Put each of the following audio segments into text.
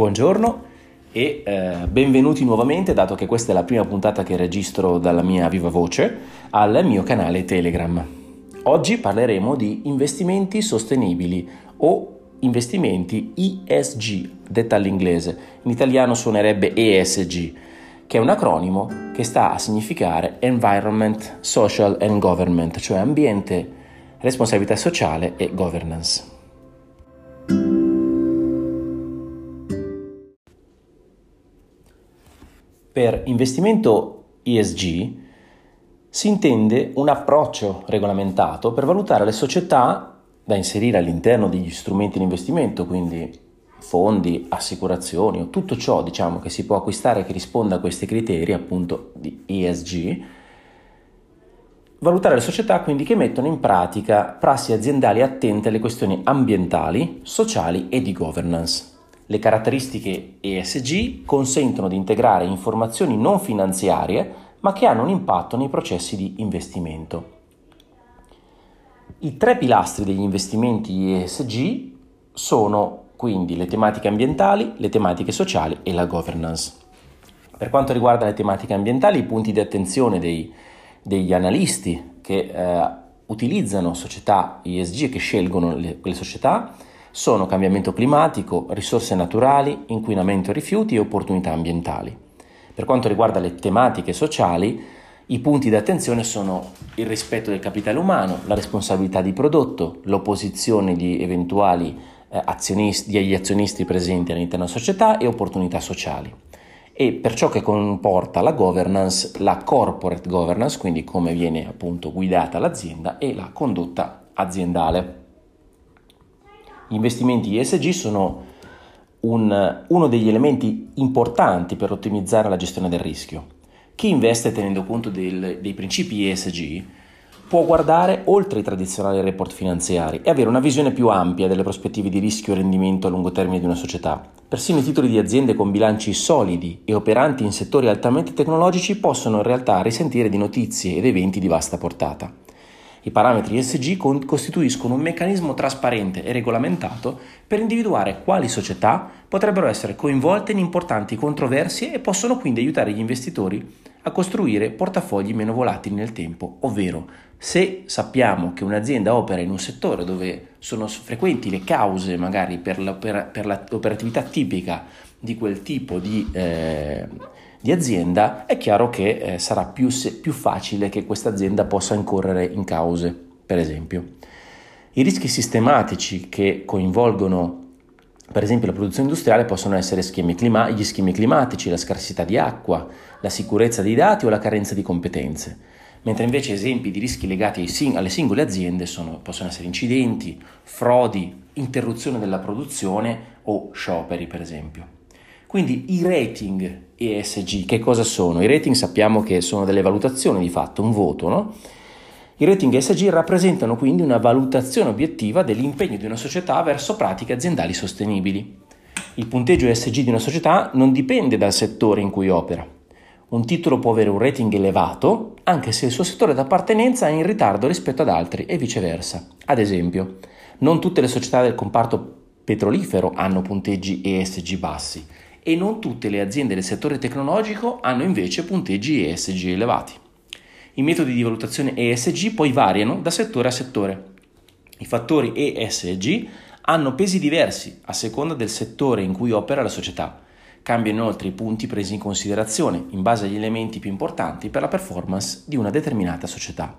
Buongiorno e eh, benvenuti nuovamente, dato che questa è la prima puntata che registro dalla mia viva voce, al mio canale Telegram. Oggi parleremo di investimenti sostenibili o investimenti ESG, detta all'inglese. In italiano suonerebbe ESG, che è un acronimo che sta a significare Environment, Social and Government, cioè ambiente, responsabilità sociale e governance. Per investimento ESG si intende un approccio regolamentato per valutare le società da inserire all'interno degli strumenti di investimento, quindi fondi, assicurazioni o tutto ciò diciamo, che si può acquistare che risponda a questi criteri appunto di ESG, valutare le società quindi che mettono in pratica prassi aziendali attente alle questioni ambientali, sociali e di governance. Le caratteristiche ESG consentono di integrare informazioni non finanziarie ma che hanno un impatto nei processi di investimento. I tre pilastri degli investimenti ESG sono quindi le tematiche ambientali, le tematiche sociali e la governance. Per quanto riguarda le tematiche ambientali, i punti di attenzione dei, degli analisti che eh, utilizzano società ESG e che scelgono le, quelle società sono cambiamento climatico, risorse naturali, inquinamento e rifiuti e opportunità ambientali. Per quanto riguarda le tematiche sociali, i punti di attenzione sono il rispetto del capitale umano, la responsabilità di prodotto, l'opposizione di eventuali eh, azionisti, degli azionisti presenti all'interno della società e opportunità sociali. E per ciò che comporta la governance, la corporate governance, quindi come viene appunto guidata l'azienda e la condotta aziendale. Gli investimenti ESG sono un, uno degli elementi importanti per ottimizzare la gestione del rischio. Chi investe tenendo conto del, dei principi ESG può guardare oltre i tradizionali report finanziari e avere una visione più ampia delle prospettive di rischio e rendimento a lungo termine di una società. Persino i titoli di aziende con bilanci solidi e operanti in settori altamente tecnologici possono in realtà risentire di notizie ed eventi di vasta portata. I parametri ESG costituiscono un meccanismo trasparente e regolamentato per individuare quali società potrebbero essere coinvolte in importanti controversie e possono quindi aiutare gli investitori a costruire portafogli meno volatili nel tempo, ovvero se sappiamo che un'azienda opera in un settore dove sono frequenti le cause magari per, per l'operatività tipica di quel tipo di, eh, di azienda, è chiaro che eh, sarà più, se, più facile che questa azienda possa incorrere in cause, per esempio. I rischi sistematici che coinvolgono per esempio la produzione industriale possono essere schemi clima- gli schemi climatici, la scarsità di acqua, la sicurezza dei dati o la carenza di competenze, mentre invece esempi di rischi legati sing- alle singole aziende sono, possono essere incidenti, frodi, interruzione della produzione o scioperi per esempio. Quindi i rating ESG che cosa sono? I rating sappiamo che sono delle valutazioni di fatto, un voto, no? I rating ESG rappresentano quindi una valutazione obiettiva dell'impegno di una società verso pratiche aziendali sostenibili. Il punteggio ESG di una società non dipende dal settore in cui opera. Un titolo può avere un rating elevato anche se il suo settore d'appartenenza è in ritardo rispetto ad altri e viceversa. Ad esempio, non tutte le società del comparto petrolifero hanno punteggi ESG bassi e non tutte le aziende del settore tecnologico hanno invece punteggi ESG elevati. I metodi di valutazione ESG poi variano da settore a settore. I fattori ESG hanno pesi diversi a seconda del settore in cui opera la società. Cambiano inoltre i punti presi in considerazione in base agli elementi più importanti per la performance di una determinata società.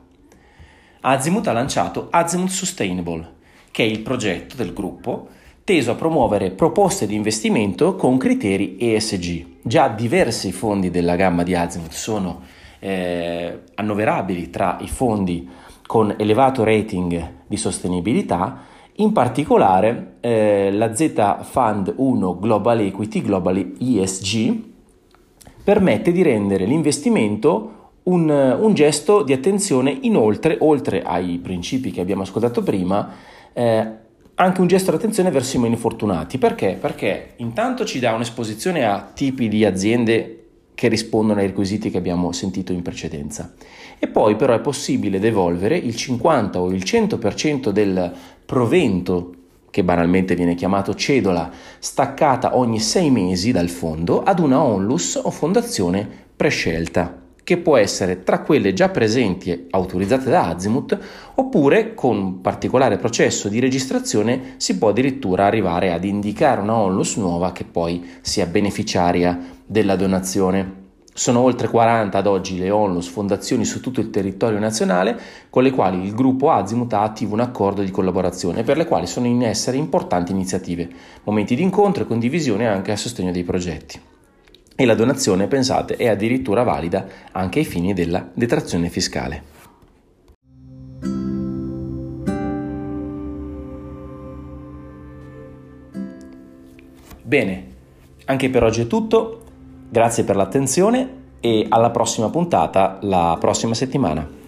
Azimuth ha lanciato Azimuth Sustainable, che è il progetto del gruppo teso a promuovere proposte di investimento con criteri ESG. Già diversi fondi della gamma di Azimuth sono eh, annoverabili tra i fondi con elevato rating di sostenibilità, in particolare eh, la Z Fund 1 Global Equity Global ESG permette di rendere l'investimento un, un, gesto di attenzione inoltre, oltre ai principi che abbiamo ascoltato prima, eh, anche un gesto di attenzione verso i meno fortunati. Perché? Perché intanto ci dà un'esposizione a tipi di aziende che rispondono ai requisiti che abbiamo sentito in precedenza. E poi però è possibile devolvere il 50 o il 100% del provento che banalmente viene chiamato cedola, staccata ogni sei mesi dal fondo, ad una onlus o fondazione prescelta, che può essere tra quelle già presenti e autorizzate da Azimut, oppure con un particolare processo di registrazione si può addirittura arrivare ad indicare una onlus nuova che poi sia beneficiaria della donazione. Sono oltre 40 ad oggi le onlus fondazioni su tutto il territorio nazionale con le quali il gruppo Azimut ha attivo un accordo di collaborazione per le quali sono in essere importanti iniziative, momenti di incontro e condivisione anche a sostegno dei progetti. E la donazione, pensate, è addirittura valida anche ai fini della detrazione fiscale. Bene, anche per oggi è tutto. Grazie per l'attenzione e alla prossima puntata la prossima settimana.